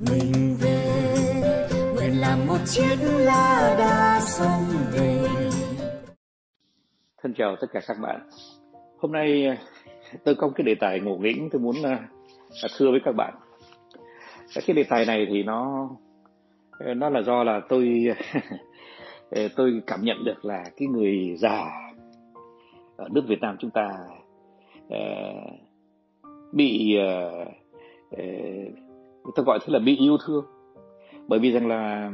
mình về nguyện làm một chiếc lá đa sông về. Thân chào tất cả các bạn. Hôm nay tôi có cái đề tài ngộ nghĩnh tôi muốn à, à, thưa với các bạn. Cái đề tài này thì nó nó là do là tôi ờ, tôi cảm nhận được là cái người già ở nước Việt Nam chúng ta uh, bị uh, uh, người ta gọi thế là bị yêu thương. Bởi vì rằng là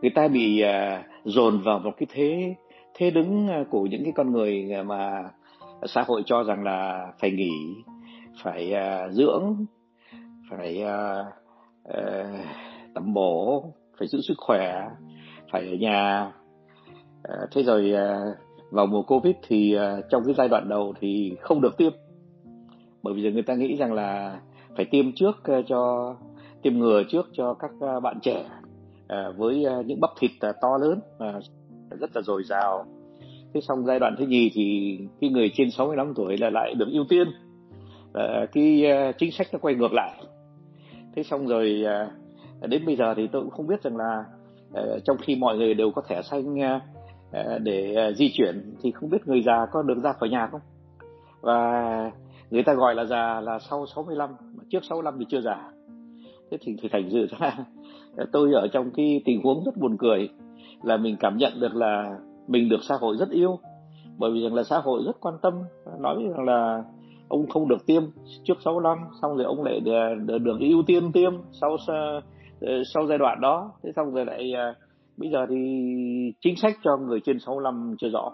người ta bị à, dồn vào một cái thế thế đứng à, của những cái con người à, mà xã hội cho rằng là phải nghỉ phải dưỡng phải uh, bổ phải giữ sức khỏe phải ở nhà. Thế rồi vào mùa covid thì trong cái giai đoạn đầu thì không được tiêm. Bởi vì giờ người ta nghĩ rằng là phải tiêm trước cho tiêm ngừa trước cho các à, bạn trẻ à, với à, những bắp thịt to lớn và rất là dồi dào. Thế xong giai đoạn thứ nhì thì cái người trên 65 tuổi là lại được ưu tiên à, cái uh, chính sách nó quay ngược lại. Thế xong rồi uh, đến bây giờ thì tôi cũng không biết rằng là uh, trong khi mọi người đều có thẻ xanh để di chuyển thì không biết người già có được ra khỏi nhà không? Và người ta gọi là già là sau 65 trước 65 thì chưa già thế thì, thì thành dự ra tôi ở trong cái tình huống rất buồn cười là mình cảm nhận được là mình được xã hội rất yêu. Bởi vì rằng là xã hội rất quan tâm nói rằng là ông không được tiêm trước 65 xong rồi ông lại được, được ưu tiên tiêm sau ờ, sau giai đoạn đó. Thế xong rồi lại ờ, bây giờ thì chính sách cho người trên 65 chưa rõ.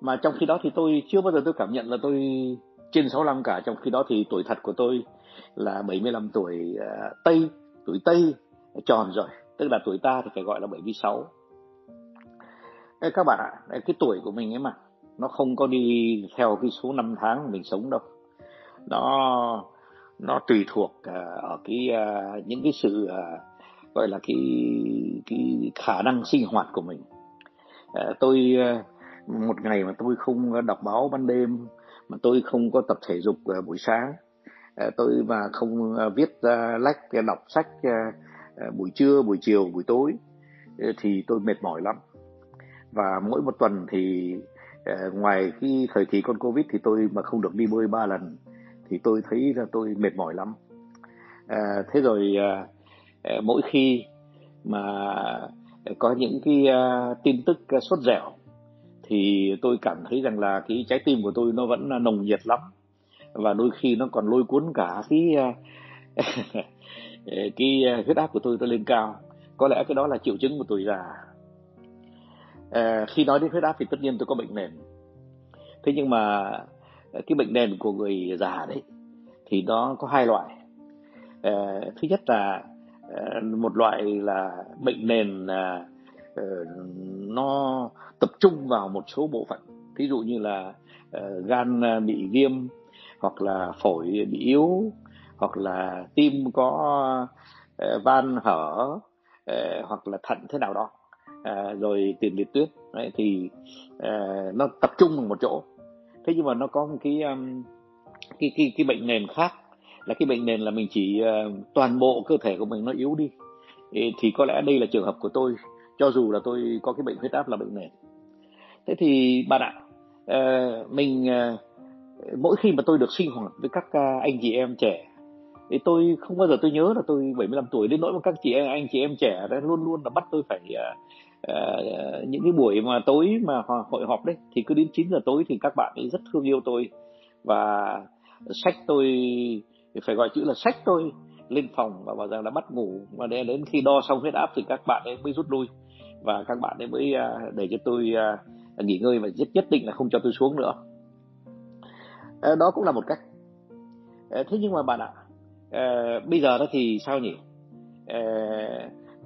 Mà trong khi đó thì tôi chưa bao giờ tôi cảm nhận là tôi trên 65 cả. Trong khi đó thì tuổi thật của tôi là 75 tuổi uh, Tây tuổi Tây ờ, tròn rồi. Tức là tuổi ta thì phải gọi là 76 Ê, các bạn ạ à, cái tuổi của mình ấy mà nó không có đi theo cái số năm tháng mình sống đâu. Nó nó tùy thuộc uh, ở cái uh, những cái sự uh, gọi là cái cái khả năng sinh hoạt của mình. Uh, tôi uh, một ngày mà tôi không đọc báo ban đêm mà tôi không có tập thể dục uh, buổi sáng Ờ, tôi mà không ờ, viết lách đọc sách ờ, buổi trưa, buổi chiều, buổi tối thì tôi mệt mỏi lắm. Và mỗi một tuần thì ngoài cái thời kỳ con covid thì tôi mà không được đi bơi ba lần thì tôi thấy là tôi mệt mỏi lắm. Thế rồi mỗi khi mà có những cái tin tức sốt dẻo thì tôi cảm thấy rằng là cái trái tim của tôi nó vẫn nồng nhiệt lắm và đôi khi nó còn lôi cuốn cả cái cái huyết áp của tôi nó lên cao. Có lẽ cái đó là triệu chứng của tuổi già. À, khi nói đến huyết áp thì tất nhiên tôi có bệnh nền. Thế nhưng mà cái bệnh nền của người già đấy thì nó có hai loại. À, thứ nhất là à, một loại là bệnh nền à, ờ, nó tập trung vào một số bộ phận. Ví dụ như là à, gan bị viêm hoặc là phổi bị yếu hoặc là tim có ờ, van hở ờ, hoặc là thận thế nào đó. Ờ, rồi tiền liệt tuyết đấy, thì nó tập trung vào một chỗ. Thế nhưng mà nó có một cái cái cái cái bệnh nền khác là cái bệnh nền là mình chỉ toàn bộ cơ thể của mình nó yếu đi. Thì có lẽ đây là trường hợp của tôi cho dù là tôi có cái bệnh huyết áp là bệnh nền. Thế thì bạn ạ mình mỗi khi mà tôi được sinh hoạt với các à, anh chị em trẻ thì tôi không bao giờ tôi nhớ là tôi 75 tuổi đến nỗi mà các chị em anh chị em trẻ đó luôn luôn là bắt tôi phải uh, uh, những cái buổi mà tối mà hội họp đấy. Thì cứ đến 9 giờ tối thì các bạn ấy rất thương yêu tôi và sách tôi phải gọi chữ là sách tôi lên phòng và bảo rằng là bắt ngủ. Và đến khi đo xong huyết áp thì các bạn ấy mới rút lui và các bạn ấy mới uh, để cho tôi uh, nghỉ ngơi và nhất nhất định là không cho tôi xuống nữa. Ờ, đó cũng là một cách. Ờ, thế nhưng mà bạn ạ ờ, bây giờ đó thì sao nhỉ?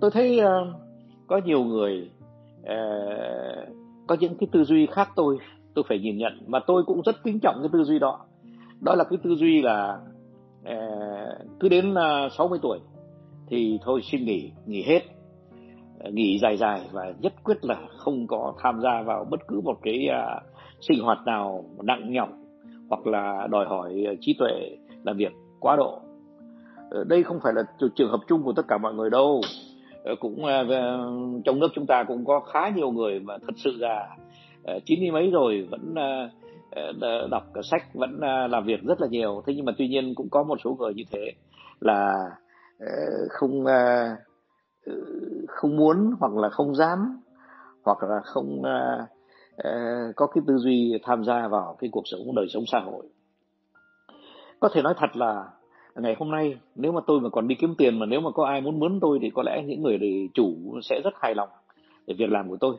Tôi thấy có nhiều người có những cái tư duy khác tôi tôi phải nhìn nhận, mà tôi cũng rất kính trọng cái tư duy đó. Đó là cái tư duy là cứ đến 60 tuổi thì thôi xin nghỉ nghỉ hết, nghỉ dài dài và nhất quyết là không có tham gia vào bất cứ một cái sinh hoạt nào nặng nhọc hoặc là đòi hỏi ờ, trí tuệ làm việc quá độ. Ờ, đây không phải là trường hợp chung của tất cả mọi người đâu. Ờ, cũng trong nước chúng ta cũng có khá nhiều người mà thật sự là chín mươi mấy rồi vẫn đọc sách, vẫn làm việc rất là nhiều. Thế nhưng mà tuy nhiên cũng có một số người như thế là không ừ, không muốn hoặc là không dám hoặc là không Ờ, có cái tư duy tham gia vào cái cuộc sống, đời sống xã hội. Có thể nói thật là, ngày hôm nay, nếu mà tôi mà còn đi kiếm tiền mà nếu mà có ai muốn mướn tôi thì có lẽ những người chủ sẽ rất hài lòng về việc làm của tôi.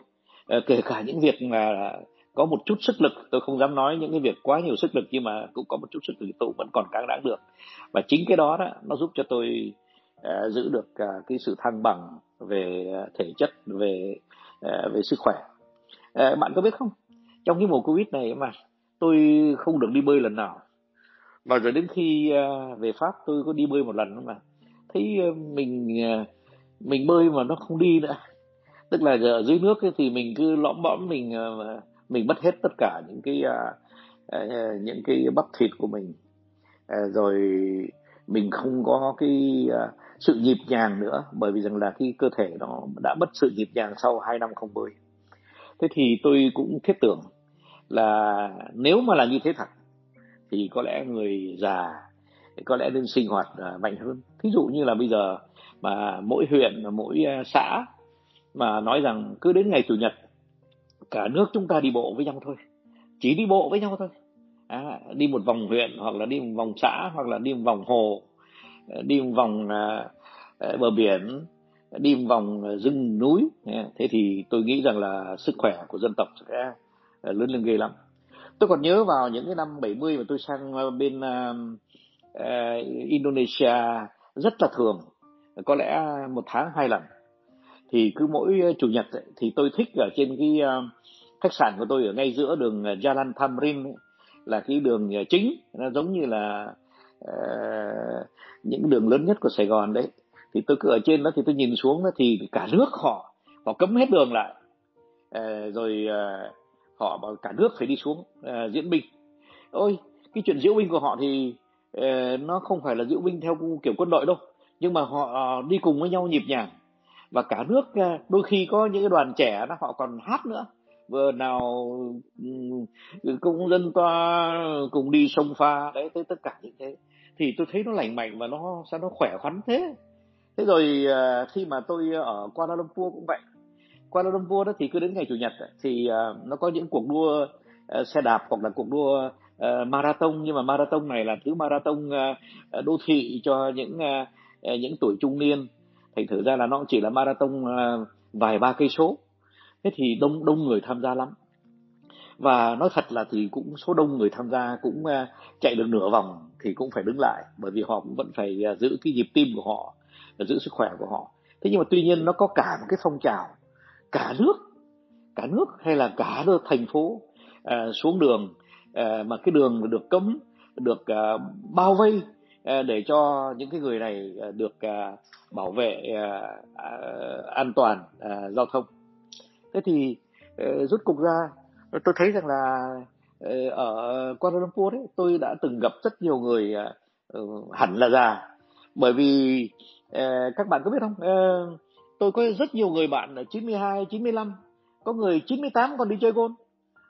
Ờ, kể cả những việc mà có một chút sức lực, tôi không dám nói những cái việc quá nhiều sức lực nhưng mà cũng có một chút sức lực tôi vẫn còn cáng đáng được. Và chính cái đó đó, nó giúp cho tôi ờ, giữ được cái sự thăng bằng về thể chất, về về sức khỏe. Ờ, bạn có biết không? Trong cái mùa covid này mà, tôi không được đi bơi lần nào. Và rồi đến khi ờ, về pháp tôi có đi bơi một lần mà. Thấy ờ, mình mình bơi mà nó không đi nữa. Tức là ở dưới nước thì mình cứ lõm bõm, mình mình mất hết tất cả những cái những cái bắp thịt của mình. Rồi mình không có cái sự nhịp nhàng nữa. Bởi vì rằng là cái cơ thể nó đã mất sự nhịp nhàng sau hai năm không bơi thế thì tôi cũng thiết tưởng là nếu mà là như thế thật thì có lẽ người già có lẽ nên sinh hoạt à, mạnh hơn. Thí dụ như là bây giờ mà mỗi huyện mỗi à, xã mà nói rằng cứ đến ngày chủ nhật cả nước chúng ta đi bộ với nhau thôi chỉ đi bộ với nhau thôi. À, đi một vòng huyện hoặc là đi một vòng xã hoặc là đi một vòng hồ à, đi một vòng à, bờ biển đi vòng rừng núi. Thế thì tôi nghĩ rằng là sức khỏe của dân tộc sẽ ờ, lớn lên ghê lắm. Tôi còn nhớ vào những cái năm 70 mà tôi sang ờ, bên uh, uh, Indonesia rất là thường có lẽ một tháng hai lần. Thì cứ mỗi chủ nhật ấy, thì tôi thích ở trên cái uh, khách sạn của tôi ở ngay giữa đường Jalan Tamrin ấy, là cái đường chính. Nó giống như là uh, những đường lớn nhất của Sài Gòn đấy thì tôi cứ ở trên đó thì tôi nhìn xuống đó thì cả nước họ họ cấm hết đường lại. À, rồi à, họ bảo cả nước phải đi xuống à, diễn binh. Ôi cái chuyện diễu binh của họ thì à, nó không phải là diễu binh theo kiểu quân đội đâu nhưng mà họ đi cùng với nhau nhịp nhàng. Và cả nước đôi khi có những cái đoàn trẻ đó họ còn hát nữa. Vừa nào um, cũng dân toa cùng đi sông pha đấy tới tất cả những thế. Thì tôi thấy nó lành mạnh và nó sao nó khỏe khoắn thế thế rồi ờ, khi mà tôi ở Kuala Lumpur cũng vậy. Kuala Lumpur đó thì cứ đến ngày chủ nhật thì ờ, nó có những cuộc đua ờ, xe đạp hoặc là cuộc đua marathon. Nhưng mà marathon này là thứ marathon đô thị cho những những tuổi trung niên. Thành thử ra là nó chỉ là marathon vài ba cây số. Thế thì đông đông người tham gia lắm. Và nói thật là thì cũng số đông người tham gia cũng chạy được nửa vòng thì cũng phải đứng lại. Bởi vì họ cũng vẫn phải giữ cái nhịp tim của họ giữ sức khỏe của họ. Thế nhưng mà tuy nhiên nó có cả một cái phong trào cả nước cả nước hay là cả thành phố à, xuống đường à, mà cái đường được cấm được à, bao vây à, để cho những cái người này à, được à, bảo vệ à, à, an toàn à, giao thông. Thế thì ờ, à, rút cục ra tôi thấy rằng là ờ, ở Kuala Lumpur đấy tôi đã từng gặp rất nhiều người à, ừ, hẳn là già. Bởi vì à, các bạn có biết không? À, tôi có rất nhiều người bạn ở 92, 95 có người 98 còn đi chơi gôn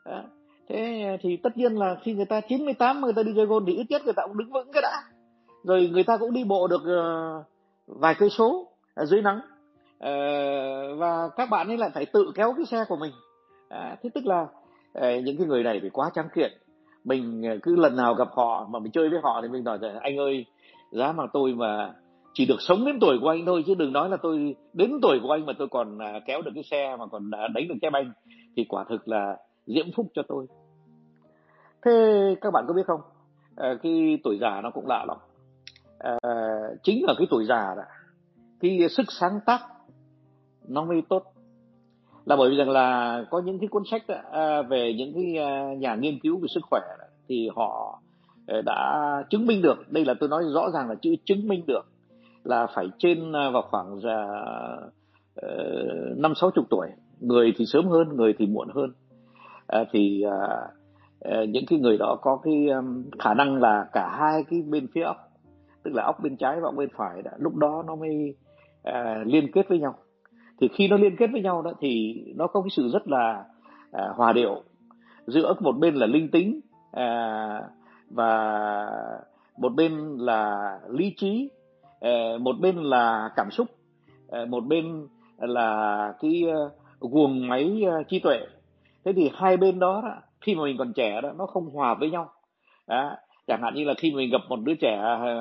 à, thế thì tất nhiên là khi người ta 98 mà người ta đi chơi gôn thì ít nhất người ta cũng đứng vững cái đã. Rồi người ta cũng đi bộ được uh, vài cây số ở dưới nắng. Uh, và các bạn ấy lại phải tự kéo cái xe của mình. À, thế tức là uh, những cái người này thì quá trắng kiện. Mình cứ lần nào gặp họ mà mình chơi với họ thì mình nói rằng anh ơi giá mà tôi mà chỉ được sống đến tuổi của anh thôi chứ đừng nói là tôi đến tuổi của anh mà tôi còn à, kéo được cái xe mà còn à, đánh được cái banh thì quả thực là diễm phúc cho tôi. Thế các bạn có biết không? À, cái tuổi già nó cũng lạ lắm. À, chính ở cái tuổi già đó cái sức sáng tác nó mới tốt. Là bởi vì rằng là có những cái cuốn sách đó, à, về những cái à, nhà nghiên cứu về sức khỏe đó, thì họ ờ, đã chứng minh được. Đây là tôi nói rõ ràng là chữ chứng minh được là phải trên à, vào khoảng ờ, năm sáu chục tuổi. Người thì sớm hơn người thì muộn hơn. À, thì à, ờ, những cái người đó có cái um, khả năng là cả hai cái bên phía óc tức là óc bên trái và óc bên phải đã lúc đó nó mới à, liên kết với nhau. Thì khi nó liên kết với nhau đó thì nó có cái sự rất là à, hòa điệu giữa một bên là linh tính à, và một bên là lý trí Ờ, một bên là cảm xúc ờ, một bên là cái ờ, guồng máy trí tuệ. Thế thì hai bên đó, đó khi mà mình còn trẻ đó nó không hòa với nhau. Đó. chẳng hạn như là khi mình gặp một đứa trẻ hai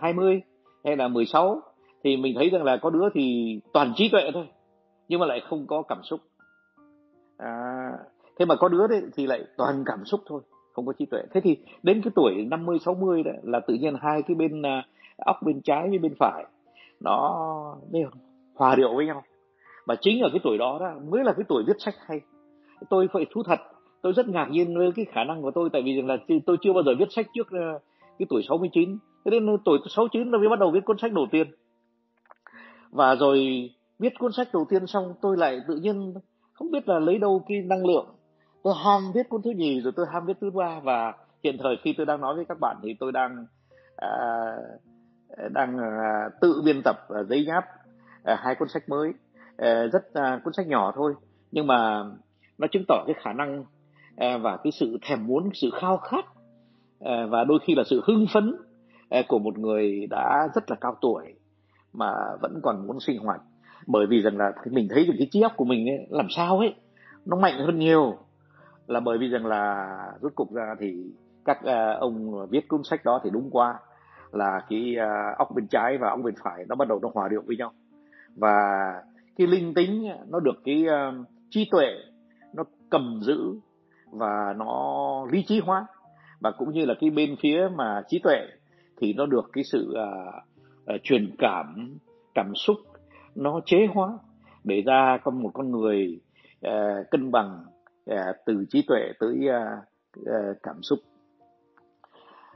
20 hay là 16 thì mình thấy rằng là có đứa thì toàn trí tuệ thôi nhưng mà lại không có cảm xúc. À, thế mà có đứa đấy thì lại toàn cảm xúc thôi không có trí tuệ. Thế thì đến cái tuổi 50 60 đó là tự nhiên hai cái bên uh, óc bên trái với bên phải nó đều hòa điệu với nhau. Và chính ở cái tuổi đó đó mới là cái tuổi viết sách hay. Tôi phải thú thật tôi rất ngạc nhiên với cái khả năng của tôi tại vì rằng là tôi chưa bao giờ viết sách trước ờ, cái tuổi 69 thế nên tuổi 69 tôi mới bắt đầu viết cuốn sách đầu tiên. Và rồi viết cuốn sách đầu tiên xong tôi lại tự nhiên không biết là lấy đâu cái năng lượng. Tôi ham viết cuốn thứ nhì rồi tôi ham viết thứ ba. Và hiện thời khi tôi đang nói với các bạn thì tôi đang à, Ờ, đang ờ, tự biên tập ờ, giấy nháp hai cuốn sách mới. Rất à, cuốn sách nhỏ thôi nhưng mà nó chứng tỏ cái khả năng và cái sự thèm muốn sự khao khát và đôi khi là sự hưng phấn của một người đã rất là cao tuổi mà vẫn còn muốn sinh hoạt. Bởi vì rằng là mình thấy được cái trí óc của mình ấy, làm sao ấy nó mạnh hơn nhiều. Là bởi vì rằng là rốt cục ra thì các ông viết cuốn sách đó thì đúng qua là cái uh, óc bên trái và óc bên phải nó bắt đầu nó hòa điệu với nhau. Và cái linh tính nó được cái uh, trí tuệ nó cầm giữ và nó lý trí hóa. Và cũng như là cái bên phía mà trí tuệ thì nó được cái sự uh, uh, truyền cảm cảm xúc nó chế hóa để ra con một con người uh, cân bằng uh, từ trí tuệ tới uh, uh, cảm xúc.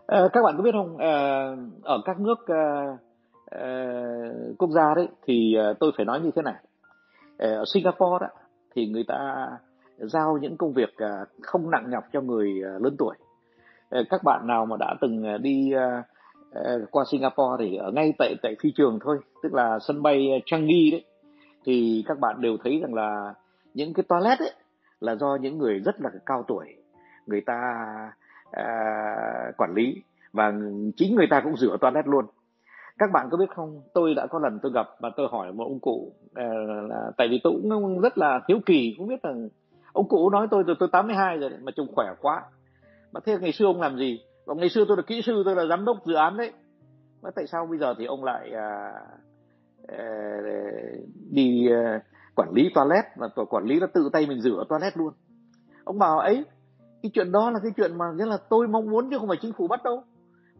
Ờ, các bạn có biết không? Ờ, ở các nước ờ, quốc gia đấy thì tôi phải nói như thế này. Ở Singapore đó thì người ta giao những công việc không nặng nhọc cho người lớn tuổi. Các bạn nào mà đã từng đi qua Singapore thì ở ngay tại tại phi trường thôi, tức là sân bay Changi đấy, thì các bạn đều thấy rằng là những cái toilet ấy là do những người rất là cao tuổi. Người ta à, quản lý. Và chính người ta cũng rửa toilet luôn. Các bạn có biết không? Tôi đã có lần tôi gặp và tôi hỏi một ông cụ à, là, tại vì tôi cũng rất là thiếu kỳ không biết rằng ông cụ nói tôi từ tôi 82 rồi mà trông khỏe quá. Mà thế ngày xưa ông làm gì? Và ngày xưa tôi là kỹ sư tôi là giám đốc dự án đấy. Mà tại sao bây giờ thì ông lại à, à, đi à, quản lý toilet? Và quản lý là tự tay mình rửa toilet luôn. Ông bảo ấy cái chuyện đó là cái chuyện mà nghĩa là tôi mong muốn chứ không phải chính phủ bắt đâu.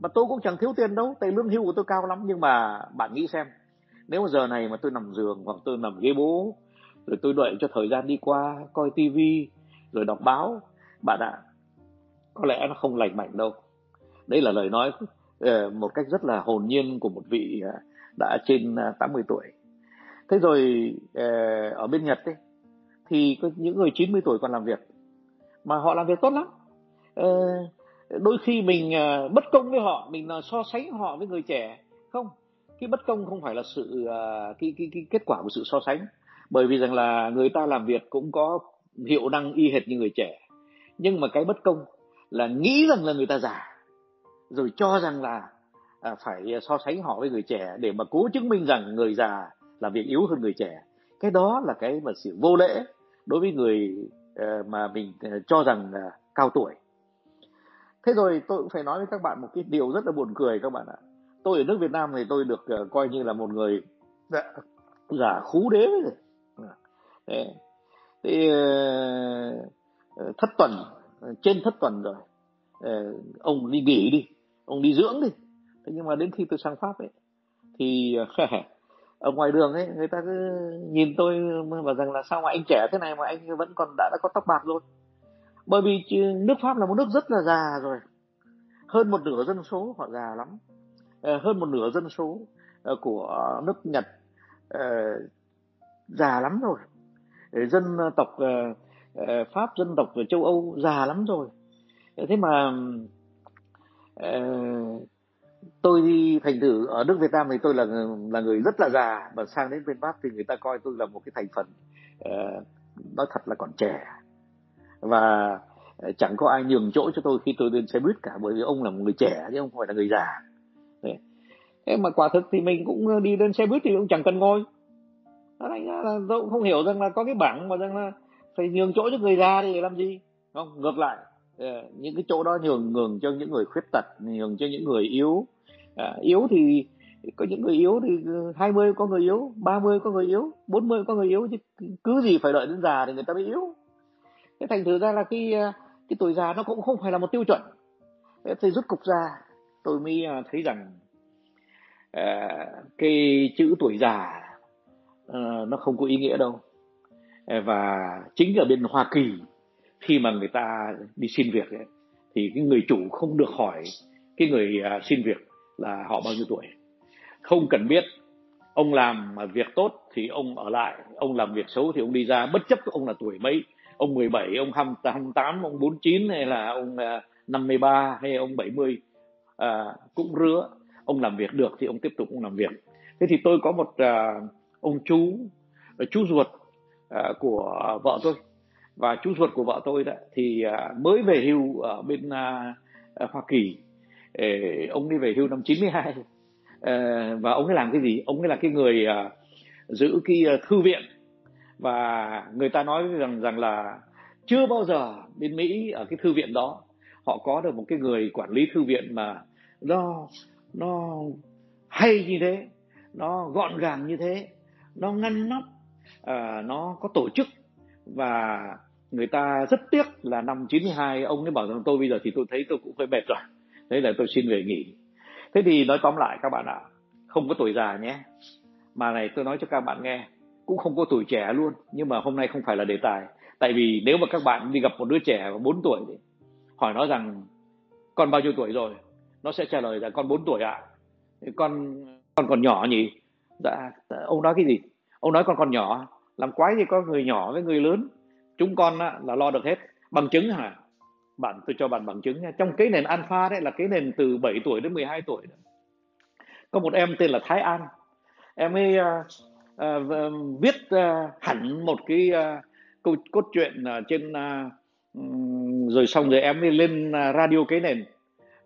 Mà tôi cũng chẳng thiếu tiền đâu tại lương hưu của tôi cao lắm nhưng mà bạn nghĩ xem nếu mà giờ này mà tôi nằm giường hoặc tôi nằm ghế bố rồi tôi đợi cho thời gian đi qua coi tivi rồi đọc báo bạn ạ có lẽ nó không lành mạnh đâu. Đây là lời nói ờ, một cách rất là hồn nhiên của một vị ờ, đã trên ờ, 80 tuổi. Thế rồi ở bên Nhật ấy, thì có những người 90 tuổi còn làm việc mà họ làm việc tốt lắm. Ờ, đôi khi mình ờ, bất công với họ mình so sánh họ với người trẻ. Không cái bất công không phải là sự ờ, cái, cái, cái kết quả của sự so sánh. Bởi vì rằng là người ta làm việc cũng có hiệu năng y hệt như người trẻ. Nhưng mà cái bất công là nghĩ rằng là người ta già rồi cho rằng là à, phải so sánh họ với người trẻ để mà cố chứng minh rằng người già làm việc yếu hơn người trẻ. Cái đó là cái mà sự vô lễ đối với người Ờ, mà mình ờ, cho rằng là cao tuổi. Thế rồi tôi cũng phải nói với các bạn một cái điều rất là buồn cười các bạn ạ. Tôi ở nước Việt Nam thì tôi được ờ, coi như là một người dạ, giả già khú đế rồi. Đấy. thì thất tuần trên thất tuần rồi ông đi nghỉ đi, ông đi dưỡng đi. Thế nhưng mà đến khi tôi sang pháp ấy, thì ở ngoài đường ấy người ta cứ nhìn tôi và rằng là sao mà anh trẻ thế này mà anh vẫn còn đã, đã có tóc bạc rồi. Bởi vì nước pháp là một nước rất là già rồi. Hơn một nửa dân số họ già lắm. Ờ, hơn một nửa dân số ờ, của nước nhật ờ, già lắm rồi. Dân tộc pháp dân tộc ở châu âu già lắm rồi. Thế mà tôi đi thành thử ở nước Việt Nam thì tôi là là người rất là già mà sang đến bên Bắc thì người ta coi tôi là một cái thành phần uh, nói thật là còn trẻ. Và ờ, chẳng có ai nhường chỗ cho tôi khi tôi lên xe buýt cả bởi vì ông là một người trẻ chứ không phải là người già. Thế mà quả thực thì mình cũng ờ, đi lên xe buýt thì cũng chẳng cần ngồi. Thành ra là tôi cũng không hiểu rằng là có cái bảng mà rằng là phải nhường chỗ cho người già thì để làm gì. Không ngược lại. Ờ, những cái chỗ đó nhường nhường cho những người khuyết tật nhường cho những người yếu. À, yếu thì có những người yếu thì 20 có người yếu 30 có người yếu 40 có người yếu chứ cứ gì phải đợi đến già thì người ta mới yếu. Thế thành thử ra là cái ờ, cái tuổi già nó cũng không phải là một tiêu chuẩn. Thế thì rút cục ra tôi mới thấy rằng à, cái chữ tuổi già à, nó không có ý nghĩa đâu. Và chính ở bên Hoa Kỳ khi mà người ta đi xin việc ấy, thì cái người chủ không được hỏi cái người à, xin việc là họ bao nhiêu tuổi. Không cần biết ông làm mà việc tốt thì ông ở lại ông làm việc xấu thì ông đi ra bất chấp ông là tuổi mấy ông 17 ông 28 ông 49 hay là ông à, 53 hay ông 70 à, cũng rứa. Ông làm việc được thì ông tiếp tục ông làm việc. Thế thì tôi có một à, ông chú à, chú ruột à, của vợ tôi và chú ruột của vợ tôi đó thì à, mới về hưu ở bên à, à, Hoa Kỳ. Ông đi về hưu năm 92 ờ, và ông ấy làm cái gì? Ông ấy là cái người giữ cái thư viện. Và người ta nói rằng rằng là chưa bao giờ bên Mỹ ở cái thư viện đó họ có được một cái người quản lý thư viện mà nó nó hay như thế nó gọn gàng như thế nó ngăn nắp à, nó có tổ chức và người ta rất tiếc là năm 92 ông ấy bảo rằng tôi bây giờ thì tôi thấy tôi cũng hơi mệt rồi. Thế là tôi xin về nghỉ. Thế thì nói tóm lại các bạn ạ, không có tuổi già nhé. Mà này tôi nói cho các bạn nghe, cũng không có tuổi trẻ luôn, nhưng mà hôm nay không phải là đề tài. Tại vì nếu mà các bạn đi gặp một đứa trẻ 4 tuổi thì hỏi nó rằng, con bao nhiêu tuổi rồi? Nó sẽ trả lời là, con 4 tuổi ạ. À. con con còn nhỏ nhỉ? Dạ ông nói cái gì? Ông nói con còn nhỏ làm quái gì có người nhỏ với người lớn. Chúng con á, là lo được hết. Bằng chứng hả? Bạn tôi cho bạn bằng chứng nha. Trong cái nền alpha đấy là cái nền từ 7 tuổi đến 12 tuổi đó. có một em tên là Thái An. Em ấy uh, uh, viết uh, hẳn một cái uh, câu cốt truyện uh, trên uh, rồi xong rồi em ấy lên uh, radio cái nền.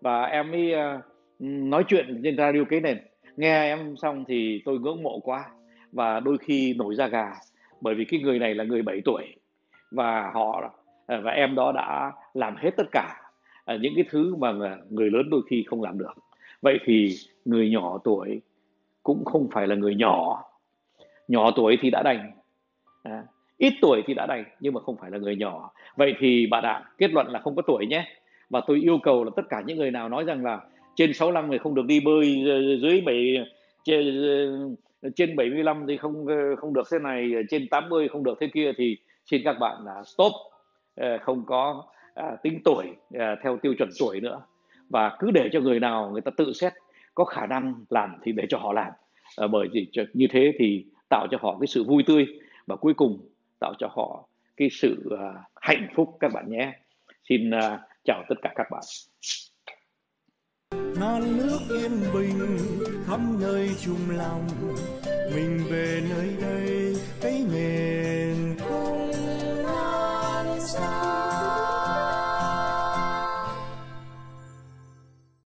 Và em ấy uh, nói chuyện trên radio cái nền. Nghe em xong thì tôi ngưỡng mộ quá. Và đôi khi nổi da gà bởi vì cái người này là người 7 tuổi và họ à, và em đó đã làm hết tất cả à, những cái thứ mà người lớn đôi khi không làm được. Vậy thì người nhỏ tuổi cũng không phải là người nhỏ. Nhỏ tuổi thì đã đành à, ít tuổi thì đã đành nhưng mà không phải là người nhỏ. Vậy thì bạn ạ kết luận là không có tuổi nhé. Và tôi yêu cầu là tất cả những người nào nói rằng là trên 65 người không được đi bơi ờ, dưới 7 trên 75 thì không không được thế này trên 80 không được thế kia thì xin các bạn là stop à, không có à, tính tuổi à, theo tiêu chuẩn tuổi nữa. Và cứ để cho người nào người ta tự xét có khả năng làm thì để cho họ làm. Bởi vì như thế thì tạo cho họ cái sự vui tươi và cuối cùng tạo cho họ cái sự hạnh phúc các bạn nhé. Xin chào tất cả các bạn. Non nước yên bình khắp nơi chung lòng mình về nơi đây cái nghề